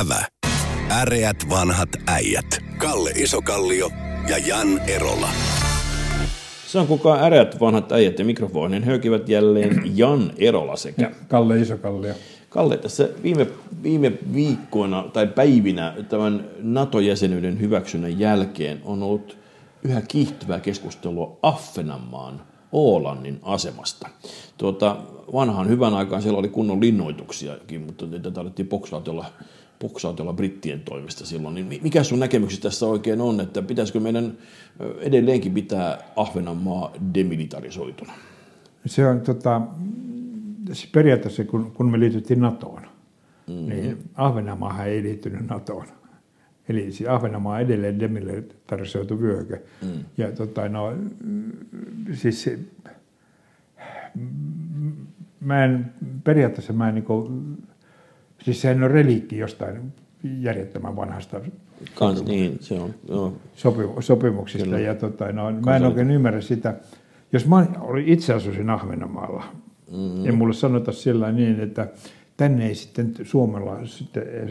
Ävä. Äreät vanhat äijät. Kalle Isokallio ja Jan Erola. Se on kukaan äreät vanhat äijät ja mikrofonin höykivät jälleen Jan Erola sekä Kalle Isokallio. Kalle, tässä viime, viime viikkoina tai päivinä tämän NATO-jäsenyyden hyväksynnän jälkeen on ollut yhä kiihtyvää keskustelua Affenanmaan Oolannin asemasta. Tuota, vanhaan hyvän aikaan siellä oli kunnon linnoituksiakin, mutta tätä alettiin poksautella, poksautella brittien toimesta silloin. Niin mikä sun näkemyksesi tässä oikein on, että pitäisikö meidän edelleenkin pitää Ahvenanmaa demilitarisoituna? Se on tota, siis periaatteessa, kun, kun me liityttiin NATOon, mm-hmm. niin Ahvenanmaahan ei liittynyt NATOon. Eli siis Ahvenanmaa on edelleen demilitarisoitu vyöhyke. Mm. Ja tota, no, siis mä en, periaatteessa mä en niin siis sehän on reliikki jostain järjettömän vanhasta Kans, niin, se on, joo. sopimuksista. Kyllä. Ja tota, no, mä en oikein ymmärrä sitä. Jos mä olin itse asuisin Ahvenanmaalla, mm-hmm. ja mulle sanota sillä niin, että tänne ei sitten Suomella,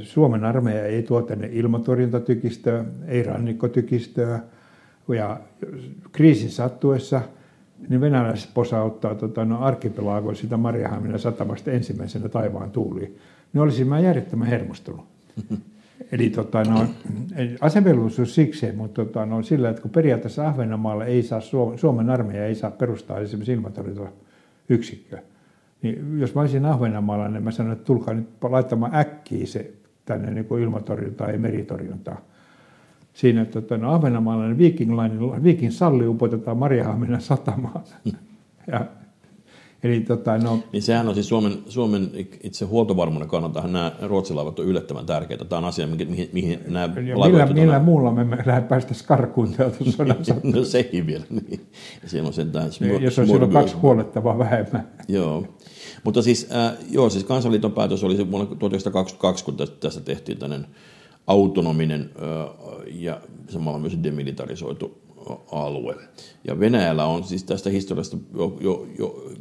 Suomen armeija ei tuo tänne ilmatorjuntatykistöä, ei rannikkotykistöä, ja kriisin sattuessa – niin venäläiset posauttaa tota, no, arkipelaagoa sitä Marjahaminan satamasta ensimmäisenä taivaan tuuliin. Ne olisin mä järjettömän hermostunut. Eli tota, no, asevelvollisuus siksi, mutta tota, no, sillä, että kun periaatteessa Ahvenanmaalla ei saa, Suomen armeija ei saa perustaa esimerkiksi ilmatorjuntayksikköä, niin jos mä olisin Ahvenanmaalla, niin mä sanoin, että tulkaa nyt laittamaan äkkiä se tänne niin kuin ilmatorjuntaa ja meritorjuntaa siinä tota, no, ahvenanmaalainen viikinglainen, viikin salli upotetaan Marjahaminan satamaan. ja, eli, tota, no, niin sehän on siis Suomen, Suomen itse huoltovarmuuden kannalta nämä ruotsilaivat on yllättävän tärkeitä. Tämä on asia, mihin, mihin nämä millä, millä muulla me emme lähde päästä skarkuun täältä sodassa? no se ei vielä, niin. Siellä on sentään smur, Jos on silloin kaksi huolettavaa vähemmän. Joo. Mutta siis, äh, joo, siis kansanliiton päätös oli vuonna 1922, kun tästä tehtiin tämmöinen autonominen ja samalla myös demilitarisoitu alue. Ja Venäjällä on siis tästä historiasta jo, jo, jo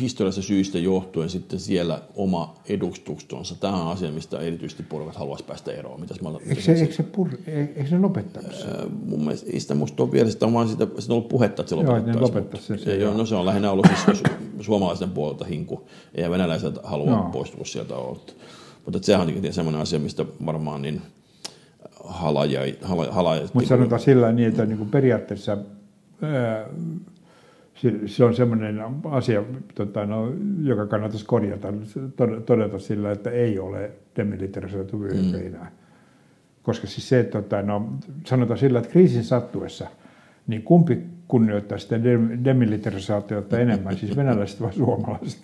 historiallisesta syistä johtuen sitten siellä oma edustustonsa. Tämä on asia, mistä erityisesti porukat haluaisi päästä eroon. Mitäs mä eikö, se, eikö, se pur, eikö se lopettamassa? mun mielestä ei sitä musta ole vielä, sitä on vaan siitä, sitä on ollut puhetta, että se lopettaisi. Joo, lopettaisi sen. Se, joo, no se on lähinnä ollut siis suomalaisten puolelta hinku. Eihän venäläiset halua no. poistua sieltä olla. Mutta sehän on semmoinen asia, mistä varmaan niin – halaja, halaja, Mutta sanotaan sillä niin, että niin kuin periaatteessa ää, se, se on semmoinen asia, tota, no, joka kannattaisi korjata, todeta sillä, että ei ole demilitarisoitu vyöhyke mm. Koska siis se, että tota, no, sanotaan sillä, että kriisin sattuessa, niin kumpi kunnioittaa sitä demilitarisaatiota enemmän, siis venäläiset vai suomalaiset?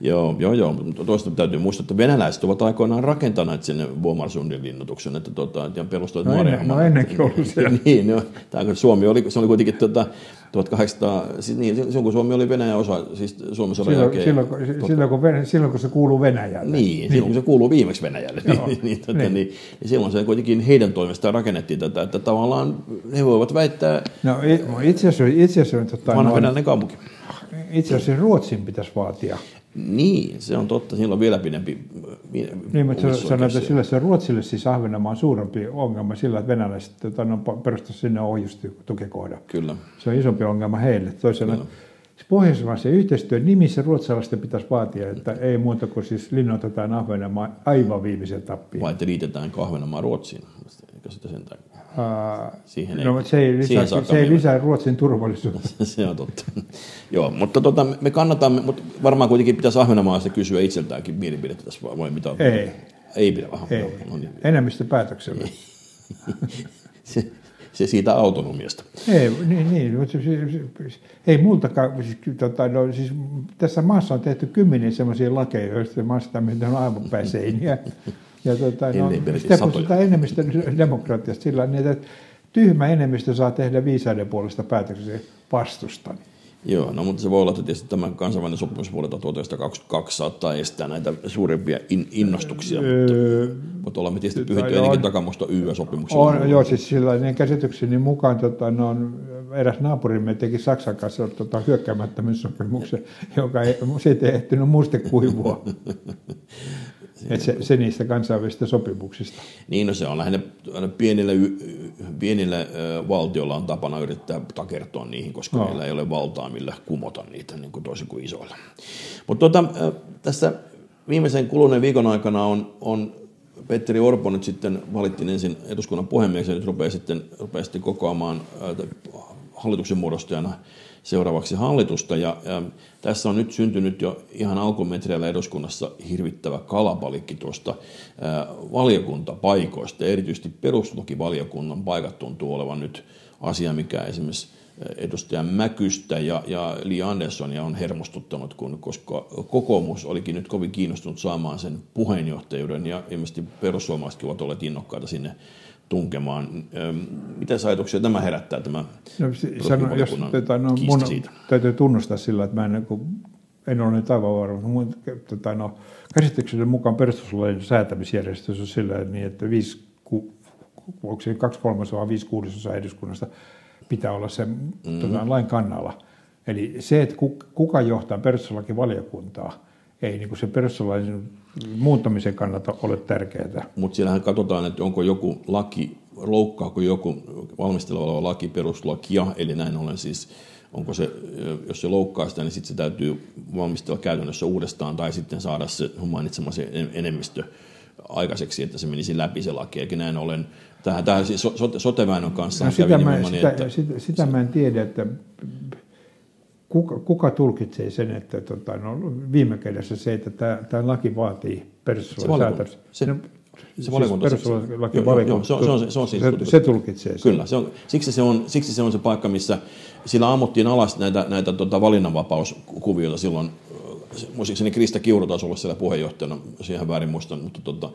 Joo, joo, joo. Mutta tuosta täytyy muistaa, että venäläiset ovat aikoinaan rakentaneet sinne Vuomarsundin linnoituksen, että tota, ja perustuvat no, ennen, no ennenkin ollut siellä. niin, no, tämä, Suomi oli, se oli kuitenkin tota, 1800, siis niin, silloin kun Suomi oli Venäjän osa, siis Suomen sodan silloin, jälkeen. Silloin, tot... silloin, kun Venä, silloin kun se kuuluu Venäjälle. Niin, niin. silloin kun se kuuluu viimeksi Venäjälle. Joo, niin, niin, tota, niin. Niin, niin, silloin se kuitenkin heidän toimestaan rakennettiin tätä, että tavallaan he voivat väittää... No itse asiassa, itse asiassa tota, vanha venäläinen kaupunki. Itse asiassa Ruotsin pitäisi vaatia niin, se on totta. Sillä on vielä pidempi Niin, mutta sanotaan, että sillä se Ruotsille siis Ahvenanmaa on suurempi ongelma sillä, että venäläiset tota, perustaisivat sinne ohjustukikohdan. Kyllä. Se on isompi ongelma heille. Toisella, Pohjoismaisen yhteistyön nimissä ruotsalaisten pitäisi vaatia, että ei muuta kuin siis linnoitetaan Ahvenanmaa aivan viimeisen tappiin. Vai että liitetään Ahvenanmaa Ruotsiin? Eikö sitä sentään? Siihen no, ei, se ei lisää, se ei lisää Ruotsin turvallisuutta. se on totta. Joo, mutta tota, me kannatamme, mutta varmaan kuitenkin pitäisi Ahvenanmaasta kysyä itseltäänkin mielipidettä tässä, vai mitä? Ei. Ei pidä vähän. Ei. No, niin. Enemmistöpäätöksellä. se, se siitä autonomiasta. Ei, niin, niin mutta siis, ei multakaan, siis, tota, no, siis, tässä maassa on tehty kymmeniä sellaisia lakeja, joista maassa on aivan päseiniä. Ja tota, no, sitä kutsutaan enemmistön demokratiasta sillä niin, että tyhmä enemmistö saa tehdä viisaiden puolesta päätöksiä vastustan. Joo, no mutta se voi olla, että tietysti tämä kansainvälinen sopimus vuodelta 1922 saattaa estää näitä suurimpia in, innostuksia, öö, mutta, mutta olemme tietysti pyhitty tota, ennenkin takamusta YÖ-sopimuksella. On, joo, siis sellainen käsitykseni mukaan tota, no, on, eräs naapurimme teki Saksan kanssa tota, hyökkäämättömyyssopimuksen, joka ei, siitä ei ehtinyt muste että se, se niistä kansainvälisistä sopimuksista. Niin, no se on lähinnä pienillä, pienillä valtioilla on tapana yrittää takertoa niihin, koska no. meillä ei ole valtaa millä kumota niitä niin kuin toisin kuin isoilla. Mutta tota, tässä viimeisen kuluneen viikon aikana on, on Petteri Orpo nyt sitten valittiin ensin eduskunnan puhemieheksi ja nyt rupeaa sitten, rupeaa sitten kokoamaan hallituksen muodostajana seuraavaksi hallitusta. Ja, ja tässä on nyt syntynyt jo ihan alkumetreillä eduskunnassa hirvittävä kalapalikki tuosta ää, valiokuntapaikoista. Ja erityisesti perustuslakivaliokunnan paikat tuntuu olevan nyt asia, mikä esimerkiksi edustaja Mäkystä ja, ja Li Anderssonia on hermostuttanut, kun, koska kokoomus olikin nyt kovin kiinnostunut saamaan sen puheenjohtajuuden ja ilmeisesti perussuomalaisetkin ovat olleet innokkaita sinne tunkemaan. Mitä ajatuksia tämä herättää, tämä no, sano, jos, tota, no, mun siitä? Täytyy tunnustaa sillä, että mä en, niin kuin, en ole nyt aivan varma. Mun, tota, no, käsitykseni mukaan perustuslain säätämisjärjestys on sillä niin, että viisi, ku, onko se kaksi kolmasosaa, viisi kuudesosaa eduskunnasta pitää olla sen mm-hmm. tota, lain kannalla. Eli se, että kuka johtaa perustuslakivaliokuntaa, ei niin kuin se perustuslain muuttamisen kannalta ole tärkeää. Mutta siellähän katsotaan, että onko joku laki, loukkaako joku valmisteleva oleva laki perustuslakia, eli näin ollen siis onko se, jos se loukkaa sitä, niin sitten se täytyy valmistella käytännössä uudestaan tai sitten saada se mainitsemasi enemmistö aikaiseksi, että se menisi läpi se laki, eikä näin ollen tähän, tähän siis sote, kanssa no, sitä, mä, sitä, niin, että, sitä, sitä mä en tiedä, että kuka, kuka tulkitsee sen, että tota, no, viime kädessä se, että tämä, tämä laki vaatii perustuslain se, no, se valiokunta. Siis perustuslaki valiokunta. Se, se, on, se, on siis, se, se tulkitsee sen. Kyllä, se on, siksi, se on, siksi se on se paikka, missä sillä ammuttiin alas näitä, näitä tota, valinnanvapauskuvioita silloin muistaakseni Krista Kiuru taisi olla siellä puheenjohtajana, jos ihan väärin muistan, mutta tota,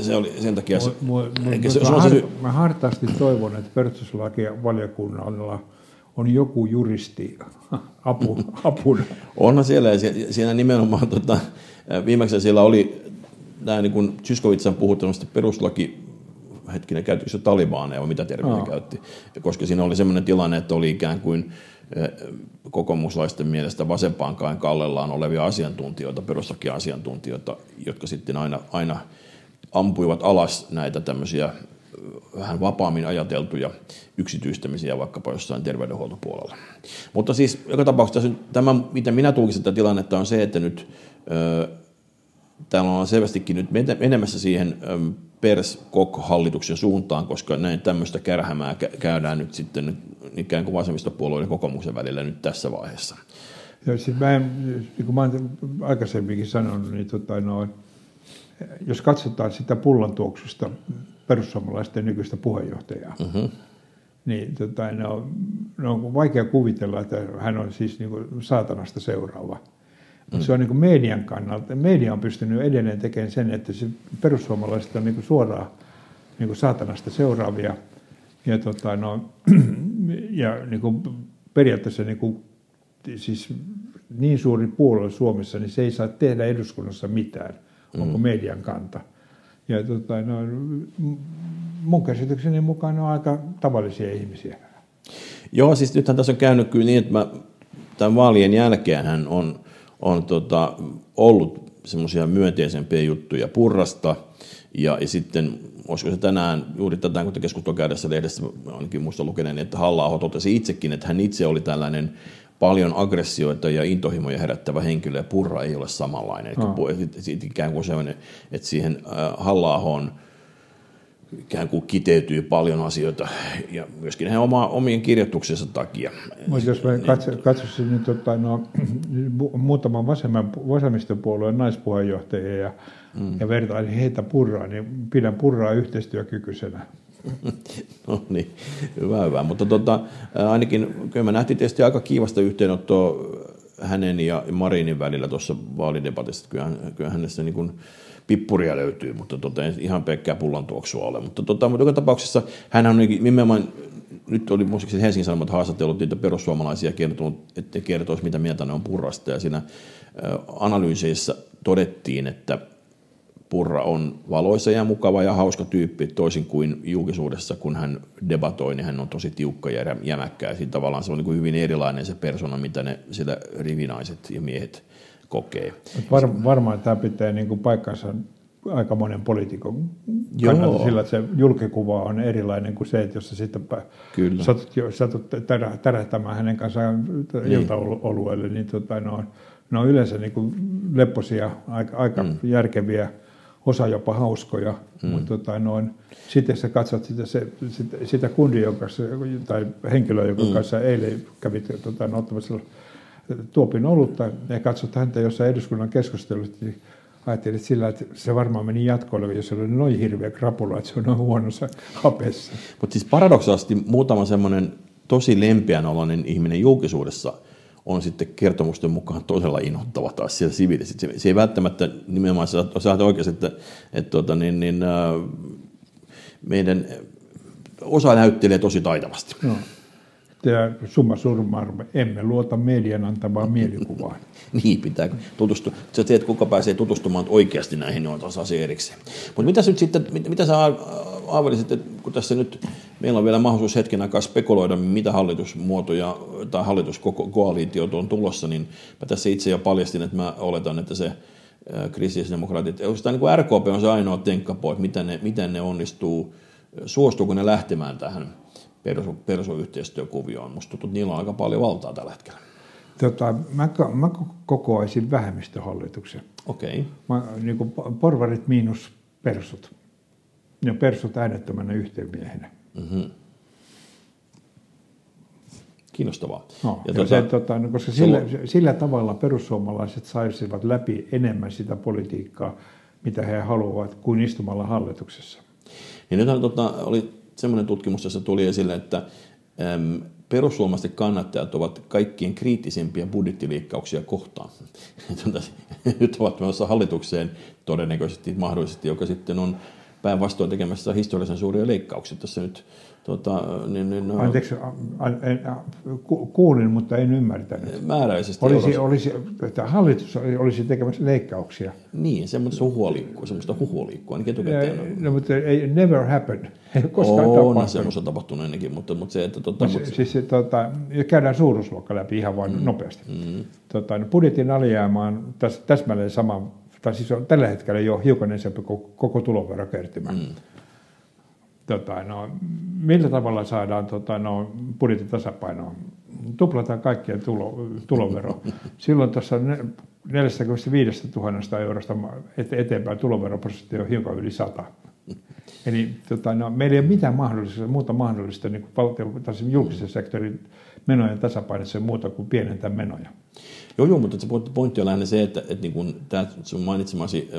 se oli sen takia... Se, mu, mu, se, se, on se, mä hartaasti toivon, että perustuslakivaliokunnalla on joku juristi apu, apuna. Onhan siellä, ja siinä nimenomaan tota, viimeksi siellä oli tämä niin kuin Zyskovitsan puhuttanut peruslaki hetkinen, käytikö se talibaaneja vai mitä termiä no. käytti, koska siinä oli sellainen tilanne, että oli ikään kuin kokoomuslaisten mielestä vasempaankaan kallellaan olevia asiantuntijoita, perustuslakiasiantuntijoita, jotka sitten aina, aina ampuivat alas näitä tämmöisiä vähän vapaammin ajateltuja yksityistämisiä vaikkapa jossain terveydenhuoltopuolella. Mutta siis joka tapauksessa tämä, mitä minä tulkisin tätä tilannetta, on se, että nyt ö, täällä on selvästikin nyt menemässä siihen PERS-KOK-hallituksen suuntaan, koska näin tämmöistä kärhämää käydään nyt sitten ikään kuin vasemmistopuolueiden kokoomuksen välillä nyt tässä vaiheessa. Joo, siis mä en, niin kuin mä aikaisemminkin sanonut, niin tota, no, jos katsotaan sitä pullantuoksusta perussuomalaisten nykyistä puheenjohtajaa, uh-huh. niin tota, no, no, on vaikea kuvitella, että hän on siis niin kuin saatanasta seuraava. Mm. Se on niin kuin median kannalta. Media on pystynyt edelleen tekemään sen, että se perussuomalaiset on niin kuin suoraan niin kuin saatanasta seuraavia. Ja, tota, no, ja niin kuin periaatteessa niin, kuin, siis niin suuri puolue Suomessa, niin se ei saa tehdä eduskunnassa mitään, onko mm. median kanta. Ja tota, no, mun käsitykseni mukaan ne on aika tavallisia ihmisiä. Joo, siis nythän tässä on käynyt kyllä niin, että mä, tämän vaalien jälkeen hän on, on tota, ollut semmoisia myönteisempiä juttuja purrasta, ja, ja sitten, olisiko se tänään, juuri tätä kun keskustelua käydessä lehdessä, ainakin muista lukeneen, että halla totesi itsekin, että hän itse oli tällainen paljon aggressioita ja intohimoja herättävä henkilö, ja Purra ei ole samanlainen. Oh. Eli ikään kuin sellainen, että siihen äh, halla ikään kuin kiteytyy paljon asioita, ja myöskin hän oma, omien kirjoituksensa takia. Mutta jos mä katsoisin nyt tota, no, muutaman vasemman, vasemmistopuolueen naispuheenjohtajia ja, mm. ja vertaisin heitä Purraa, niin pidän Purraa yhteistyökykyisenä. no niin, hyvä, hyvä. Mutta tota, ainakin kyllä me nähtiin tietysti aika kiivasta yhteenottoa hänen ja Marinin välillä tuossa vaalidebatissa. Kyllä, kyllä hänessä niin kuin pippuria löytyy, mutta tota, ihan pelkkää pullan tuoksua ole. Mutta, tota, mutta joka tapauksessa hän on nimenomaan, nyt oli muistaakseni Helsingin Sanomat haastatellut niitä perussuomalaisia kertonut, että kertoisi mitä mieltä ne on purrasta. Ja siinä analyyseissä todettiin, että Purra on valoisa ja mukava ja hauska tyyppi, toisin kuin julkisuudessa, kun hän debatoi, niin hän on tosi tiukka ja jämäkkä. Ja tavallaan se on niin kuin hyvin erilainen se persona, mitä ne siellä rivinaiset ja miehet kokee. Var, varmaan tämä pitää niin kuin paikkansa aika monen poliitikon kannalta sillä, että se julkikuva on erilainen kuin se, että jos sä sitten Kyllä. satut, satut tärähtämään hänen kanssaan niin. iltaolueelle, niin tota, ne, on, ne on yleensä niin kuin lepposia, aika, aika mm. järkeviä, osa jopa hauskoja, mm. mutta tota, noin, sitten sä katsot sitä, se, sitä, sitä kundia, jonka, tai henkilöä, jonka mm. kanssa eilen kävit tota, no, ottamassa tuopin olutta ja katsot häntä jossain eduskunnan keskustelussa, niin ajattelin että sillä, että se varmaan meni jatkoille, jos se oli noin hirveä krapula, että se on huonossa hapessa. Mutta siis paradoksaalisesti muutama semmoinen tosi lempeänoloinen ihminen julkisuudessa on sitten kertomusten mukaan todella inhottava taas siellä siviilissä. Se, se ei välttämättä nimenomaan, sä oot oikeasti, että, että tuota, niin, niin, äh, meidän osa näyttelee tosi taitavasti. No ja summa summarum, emme luota median antamaan mielikuvaan. niin, pitää tutustua. Sä tiedät, kuka pääsee tutustumaan oikeasti näihin, on taas asia erikseen. Mutta mitä nyt sitten, mit, mitä sä aavelisit, että kun tässä nyt meillä on vielä mahdollisuus hetken aikaa spekuloida, mitä hallitusmuotoja tai hallituskoaliitio on tulossa, niin mä tässä itse jo paljastin, että mä oletan, että se kristillisdemokraatit, oikeastaan niin RKP on se ainoa tenkkapo, että miten ne, miten ne onnistuu, suostuuko ne lähtemään tähän perso, persoyhteistyökuvioon. Musta tuntuu, että niillä on aika paljon valtaa tällä hetkellä. Tota, mä, mä kokoaisin vähemmistöhallituksen. Okei. Okay. Niin porvarit miinus persut. Ja persut äänettömänä yhteenmiehenä. Mm-hmm. Kiinnostavaa. No, ja tuota, se, tota, no, koska sillä, on... sillä tavalla perussuomalaiset saisivat läpi enemmän sitä politiikkaa, mitä he haluavat, kuin istumalla hallituksessa. Ja nyt tota, oli semmoinen tutkimus, jossa tuli esille, että perussuomalaisten kannattajat ovat kaikkien kriittisimpiä budjettiliikkauksia kohtaan. Nyt ovat menossa hallitukseen todennäköisesti, mahdollisesti, joka sitten on päinvastoin tekemässä historiallisen suuria leikkauksia. Tässä nyt Tota, niin, niin, no, Anteeksi, a, a, a, kuulin, mutta en ymmärtänyt. Määräisesti. Olisi, olisi, että hallitus olisi tekemässä leikkauksia. Niin, semmoista huhuliikkua, semmoista huhuliikkua, ainakin etukäteen. No, mutta ei, never happen. Ei koskaan on, tapahtunut. semmoista on tapahtunut ennenkin, mutta, mutta se, että... Tota, mutta, mutta, siis, tota, käydään suuruusluokka läpi ihan vain mm, nopeasti. Mm. Tota, no, budjetin alijäämä on täs, täsmälleen sama, tai siis on tällä hetkellä jo hiukan enemmän koko, koko tuloverokertymä. Mm tota, no, millä tavalla saadaan tota, no, budjetin tasapainoon? Tuplataan kaikkien tulo, tulovero. Silloin tuossa 45 000 eurosta eteenpäin tuloveroprosentti on hiukan yli 100. Eli tota, no, meillä ei ole mitään mahdollista, muuta mahdollista niin kuin valtio, tai julkisen sektorin menojen tasapainossa muuta kuin pienentää menoja. Joo, joo, mutta se pointti on lähinnä se, että, että niin kuin tämä sun mainitsemasi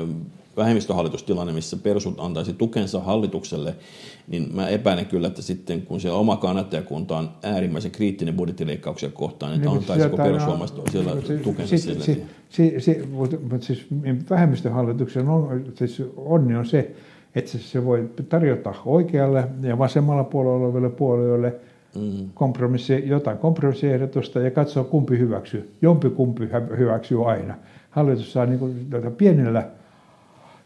vähemmistöhallitustilanne, missä persut antaisi tukensa hallitukselle, niin mä epäilen kyllä, että sitten kun siellä oma kannattajakunta on äärimmäisen kriittinen budjettileikkauksia kohtaan, niin, niin antaisiko perussuomalaiset siellä si, tukensa si, sille? Si, si, si, mutta, mutta siis vähemmistöhallituksen on, siis onni on se, että se voi tarjota oikealle ja vasemmalla puolella oleville puolueille mm. kompromissi, jotain kompromissiehdotusta ja katsoa kumpi hyväksyy. Jompi kumpi hyväksyy aina. Hallitus saa niin kuin, pienellä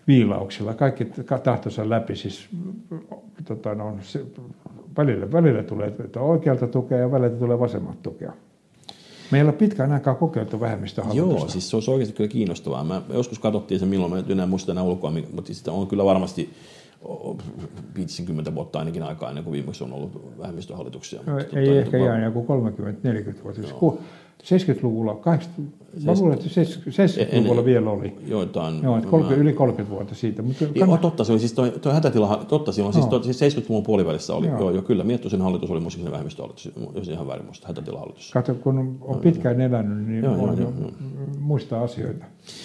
viilauksilla kaikki tahtonsa läpi. Siis, tota, no, se, välillä, välillä tulee oikealta tukea ja välillä tulee vasemmalta tukea. Meillä on pitkään aikaa kokeiltu vähemmistöhallitusta. Joo, siis se olisi oikeasti kyllä kiinnostavaa. Mä, joskus katsottiin se, milloin mä enää muista enää ulkoa, mutta siis on kyllä varmasti 50 vuotta ainakin aikaa ennen kuin viimeksi on ollut vähemmistöhallituksia. No, ei tota, ehkä jää joku 30-40 vuotta. Joo. 70-luvulla, 80, mä luulen, että 70-luvulla vielä oli. Joitain. Joo, että 30, yli 30 vuotta siitä. Mutta joo, kannat... totta, se oli siis toi, toi hätätila, totta, silloin no. siis, toi, siis 70-luvun puolivälissä oli, joo, joo, joo kyllä, Miettusen hallitus oli muistaakseni vähemmistöhallitus, jos ihan väärin muista, hätätilahallitus. Kato, kun on pitkään elänyt, niin joo, on, joo, joo. muistaa asioita.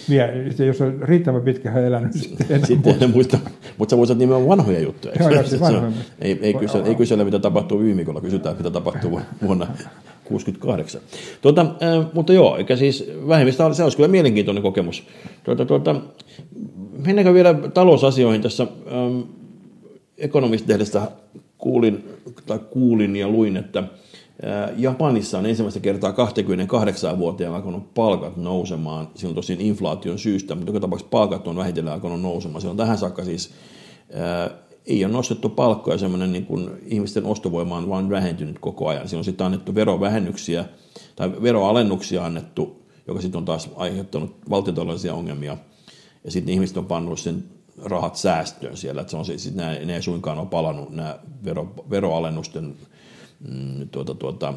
Vielä, jos on riittävän pitkään elänyt, sitten enää sitten muista. muista. Mutta sä muistat nimenomaan vanhoja juttuja. Joo, joo, siis vanhoja. Ei, ei, kysellä, ei kysellä, mitä tapahtuu viime kysytään, mitä tapahtuu vuonna 68. Tuota, äh, mutta joo, eikä siis vähemmistä, se olisi kyllä mielenkiintoinen kokemus. Tuota, tuota, mennäänkö vielä talousasioihin tässä? Ähm, Ekonomistehdestä kuulin, tai kuulin ja luin, että Japanissa on ensimmäistä kertaa 28 vuoteen alkanut palkat nousemaan. Silloin tosin inflaation syystä, mutta joka tapauksessa palkat on vähitellen alkanut nousemaan. Silloin tähän saakka siis ei ole nostettu palkkoja, semmoinen niin kuin ihmisten ostovoima on vain vähentynyt koko ajan. Siinä on sitten annettu verovähennyksiä tai veroalennuksia annettu joka sitten on taas aiheuttanut valtiotaloudellisia ongelmia. Ja sitten ihmiset on pannut sen rahat säästöön siellä, että se on siis, nämä, ne ei suinkaan ole palannut nämä vero, veroalennusten mm, tuota, tuota,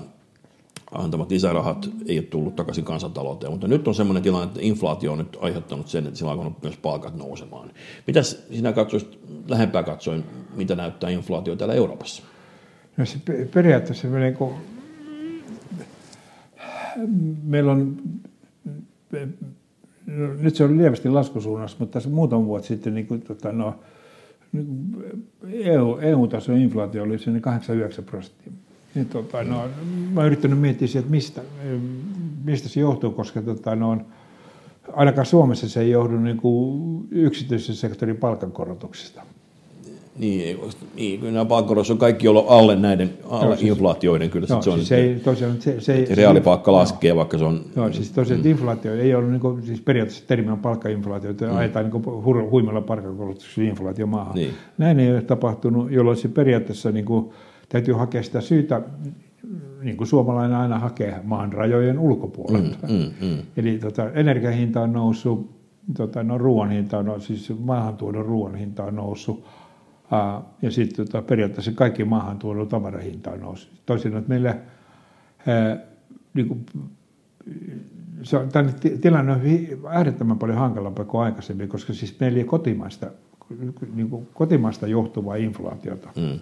antamat lisärahat ei ole tullut takaisin kansantalouteen, mutta nyt on sellainen tilanne, että inflaatio on nyt aiheuttanut sen, että sillä on myös palkat nousemaan. Mitäs sinä katsoisit lähempää katsoin, mitä näyttää inflaatio täällä Euroopassa? No se periaatteessa me niin kuin, meillä on, no, nyt se on lievästi laskusuunnassa, mutta tässä muutama vuosi sitten niin kuin, tota, no, EU, EU-tason inflaatio oli 8-9 prosenttia. Niin, tota, no, mä oon yrittänyt miettiä että mistä, mistä se johtuu, koska tota, no, ainakaan Suomessa se ei johdu niin kuin yksityisen sektorin palkankorotuksista. Niin, niin nämä palkkakorotukset on kaikki ollut alle näiden alle no, siis, inflaatioiden. Kyllä no, se on, siis se ei, tosiaan, se, se, se reaalipalkka no, laskee, vaikka se on... No, siis tosiaan, mm. inflaatio ei ollut, niin kuin, siis periaatteessa termi on palkkainflaatio, että mm. ajetaan niin kuin, huimalla palkankorotuksella inflaatio maahan. Niin. Näin ei ole tapahtunut, jolloin se periaatteessa niin kuin, täytyy hakea sitä syytä, niin kuin suomalainen aina hakee maan rajojen ulkopuolelta. Mm, mm, mm. Eli tota, energiahinta on noussut, tota, no, ruoan hinta on, siis maahantuodon ruoan hinta on noussut, ää, ja sitten tota, periaatteessa kaikki maahantuodon tavarahinta on noussut. Toisin, että meillä ää, niin kuin, se on, tämän tilanne on äärettömän paljon hankalampi kuin aikaisemmin, koska siis meillä ei kotimaista, niin kuin kotimaista johtuvaa inflaatiota. Mm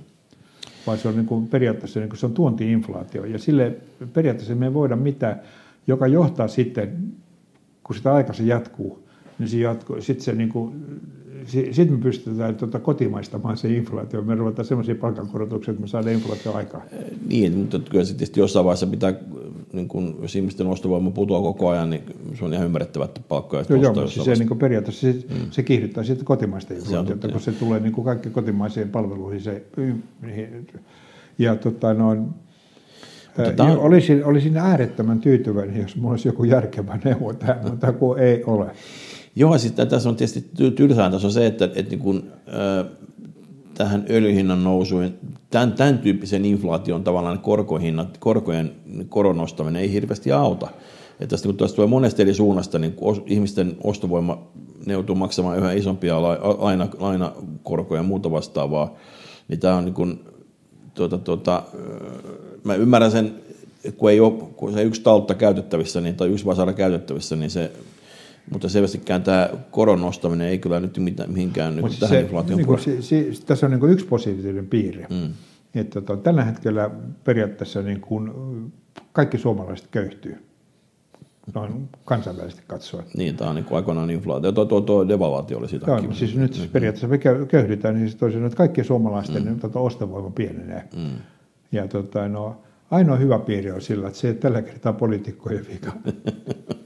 vaan se on niin kuin periaatteessa niin kuin se on tuontiinflaatio. Ja sille periaatteessa me ei voida mitään, joka johtaa sitten, kun sitä aika se jatkuu, niin se jatkuu, sitten se niin kuin, sitten me pystytään tuota kotimaistamaan se inflaatio. Me ruvetaan sellaisia palkankorotuksia, että me saadaan inflaatio aikaa. Niin, mutta kyllä se tietysti jossain vaiheessa pitää, niin kun, jos ihmisten ostovoima putoaa koko ajan, niin se on ihan ymmärrettävää, että palkkoja Joo, joo siis se niin periaatteessa se, mm. se kiihdyttää sitten kotimaista inflaatiota, kun se tulee niin kuin kaikki kotimaisiin palveluihin. Se, ja tota, noin, Tota, olisin, olisin äärettömän tyytyväinen, jos minulla olisi joku järkevä neuvo tähän, mutta kun ei ole. Joo, siis tässä on tietysti tylsää tässä on se, että, että niin kun, äh, tähän öljyhinnan nousuun, tämän, tämän tyyppisen inflaation tavallaan korkohinnat, korkojen koronostaminen ei hirveästi auta. Ja tästä kun tulee monesta eri suunnasta, niin ihmisten ostovoima ne joutuu maksamaan yhä isompia laina, lainakorkoja ja muuta vastaavaa, niin tämä on niin kuin, tuota, tuota, mä ymmärrän sen, kun ei ole kun se yksi taltta käytettävissä niin, tai yksi vasara käytettävissä, niin se mutta selvästikään tämä koron nostaminen ei kyllä nyt mitään, mihinkään nyt tähän se, inflaation niin se, se, Tässä on niin yksi positiivinen piirre. Mm. Että tota, tällä hetkellä periaatteessa niin kuin kaikki suomalaiset köyhtyy noin kansainvälisesti katsoen. Niin, tämä on niin aikoinaan inflaatio. Tuo, tuo, tuo devalvaatio oli sitä. Joo, siis nyt siis periaatteessa me köyhdytään, niin siis toisin, että kaikki suomalaisten mm. tota, ostovoima pienenee. Mm. Ja tota, no, ainoa hyvä piiri on sillä, että se ei tällä kertaa poliitikkojen vika.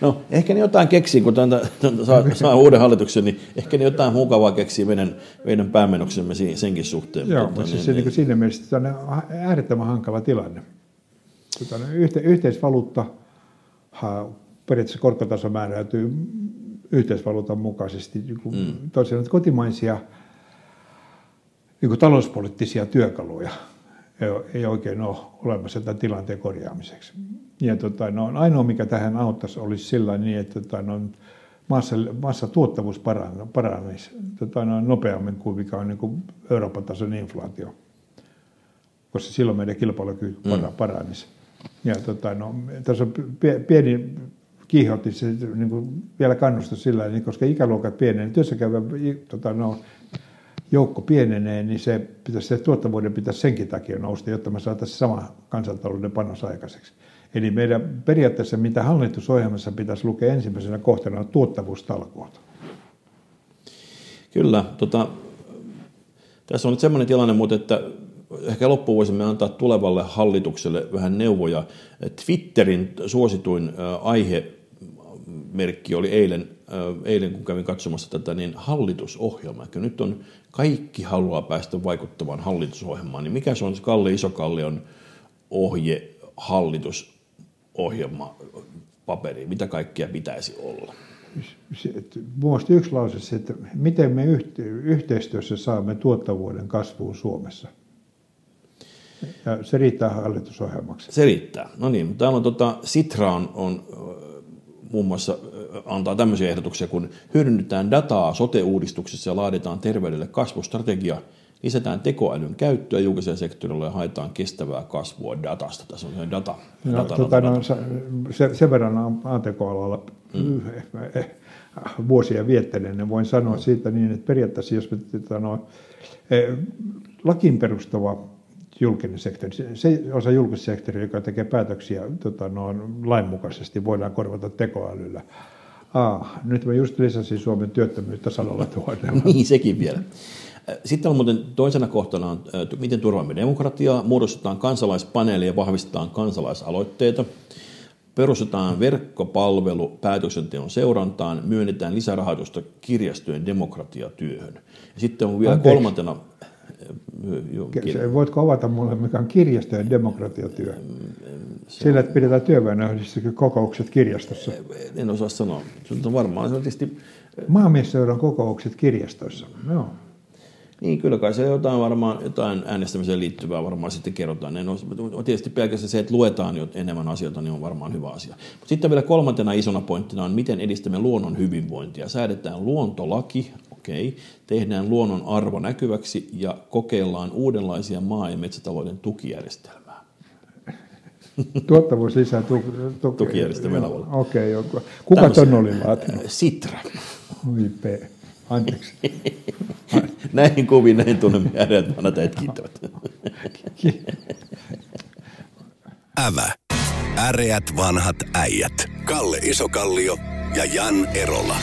No, ehkä ne jotain keksii, kun tämän, tämän saa, saa uuden hallituksen, niin ehkä ne jotain mukavaa keksii meidän, meidän päämenoksemme senkin suhteen. Joo, mutta siis niin, niin, siinä mielessä tämä on äärettömän hankala tilanne. Tota, yhte, yhteisvaluutta, periaatteessa korkotaso määräytyy yhteisvaluutan mukaisesti. Niin kuin mm. Toisin että kotimaisia niin kuin talouspoliittisia työkaluja ei, ei oikein ole olemassa tämän tilanteen korjaamiseksi. Ja tota, no, ainoa, mikä tähän auttaisi, olisi sillä niin, että tota, no, maassa, maassa tuottavuus paranisi tota, no, nopeammin kuin mikä on niin kuin Euroopan tason inflaatio, koska silloin meidän kilpailukyky mm. paranisi. Ja tota, no, tässä on pieni kiihotti, se niin kuin vielä kannustus sillä niin koska ikäluokat pienenee, työssäkäyvä tota, no, joukko pienenee, niin se, pitäisi, se tuottavuuden pitäisi senkin takia nousta, jotta me saataisiin sama kansantalouden panos aikaiseksi. Eli meidän periaatteessa, mitä hallitusohjelmassa pitäisi lukea ensimmäisenä kohtana, on tuottavuustalkoot. Kyllä. Tota, tässä on nyt sellainen tilanne, mutta että ehkä loppuun voisimme antaa tulevalle hallitukselle vähän neuvoja. Twitterin suosituin aihemerkki oli eilen, eilen kun kävin katsomassa tätä, niin hallitusohjelma. Ja nyt on kaikki haluaa päästä vaikuttavaan hallitusohjelmaan, niin mikä se on se Kalle Isokallion ohje hallitusohjelma paperi, mitä kaikkea pitäisi olla? Mielestäni yksi lause se, että miten me yhteistyössä saamme tuottavuuden kasvuun Suomessa. Ja se riittää hallitusohjelmaksi. Se riittää. No niin, mutta täällä on tota, Sitra on, on muun muassa antaa tämmöisiä ehdotuksia, kun hyödynnetään dataa sote-uudistuksessa ja laaditaan terveydelle kasvustrategia, lisätään tekoälyn käyttöä julkisella sektorilla ja haetaan kestävää kasvua datasta. Tässä on se data. No, data, tota, data, no, se, sen verran ATK-alalla mm. vuosia viettäneen, voin sanoa siitä niin, että periaatteessa jos me tota, no, lakiin perustava julkinen sektori, se osa julkissektoria, joka tekee päätöksiä tota, no, lainmukaisesti, voidaan korvata tekoälyllä. Ah, nyt mä just lisäsin Suomen työttömyyttä sadalla tuhannella. niin, sekin vielä. Sitten on muuten toisena kohtana, on, miten turvaamme demokratiaa, muodostetaan kansalaispaneeli ja vahvistetaan kansalaisaloitteita, perustetaan verkkopalvelu päätöksenteon seurantaan, myönnetään lisärahoitusta kirjastojen demokratiatyöhön. Ja sitten on vielä Anteeksi. kolmantena Kir- Voitko avata mulle, mikä on kirjastojen demokratiatyö? Sillä, että pidetään työväenyhdistyksen kokoukset kirjastossa. En osaa sanoa. Se on varmaan se on tietysti... Maamiesseuran kokoukset kirjastoissa. Joo. Niin, kyllä kai se jotain varmaan, jotain äänestämiseen liittyvää varmaan sitten kerrotaan. En ole, tietysti pelkästään se, että luetaan jo enemmän asioita, niin on varmaan hyvä asia. Mutta sitten vielä kolmantena isona pointtina on, miten edistämme luonnon hyvinvointia. Säädetään luontolaki, okei, okay. tehdään luonnon arvo näkyväksi ja kokeillaan uudenlaisia maa- ja metsätalouden tukijärjestelmää. Tuottavuus lisää tu- tu- tukijärjestelmän avulla. Okei, okay, kuka ton oli laatinut? Sitra. Oi Anteeksi. näihin kuviin, näihin tunnelmiin ääreen vanhat äijät kiittävät. Ävä. Äreät vanhat äijät. Kalle Isokallio ja Jan Erola.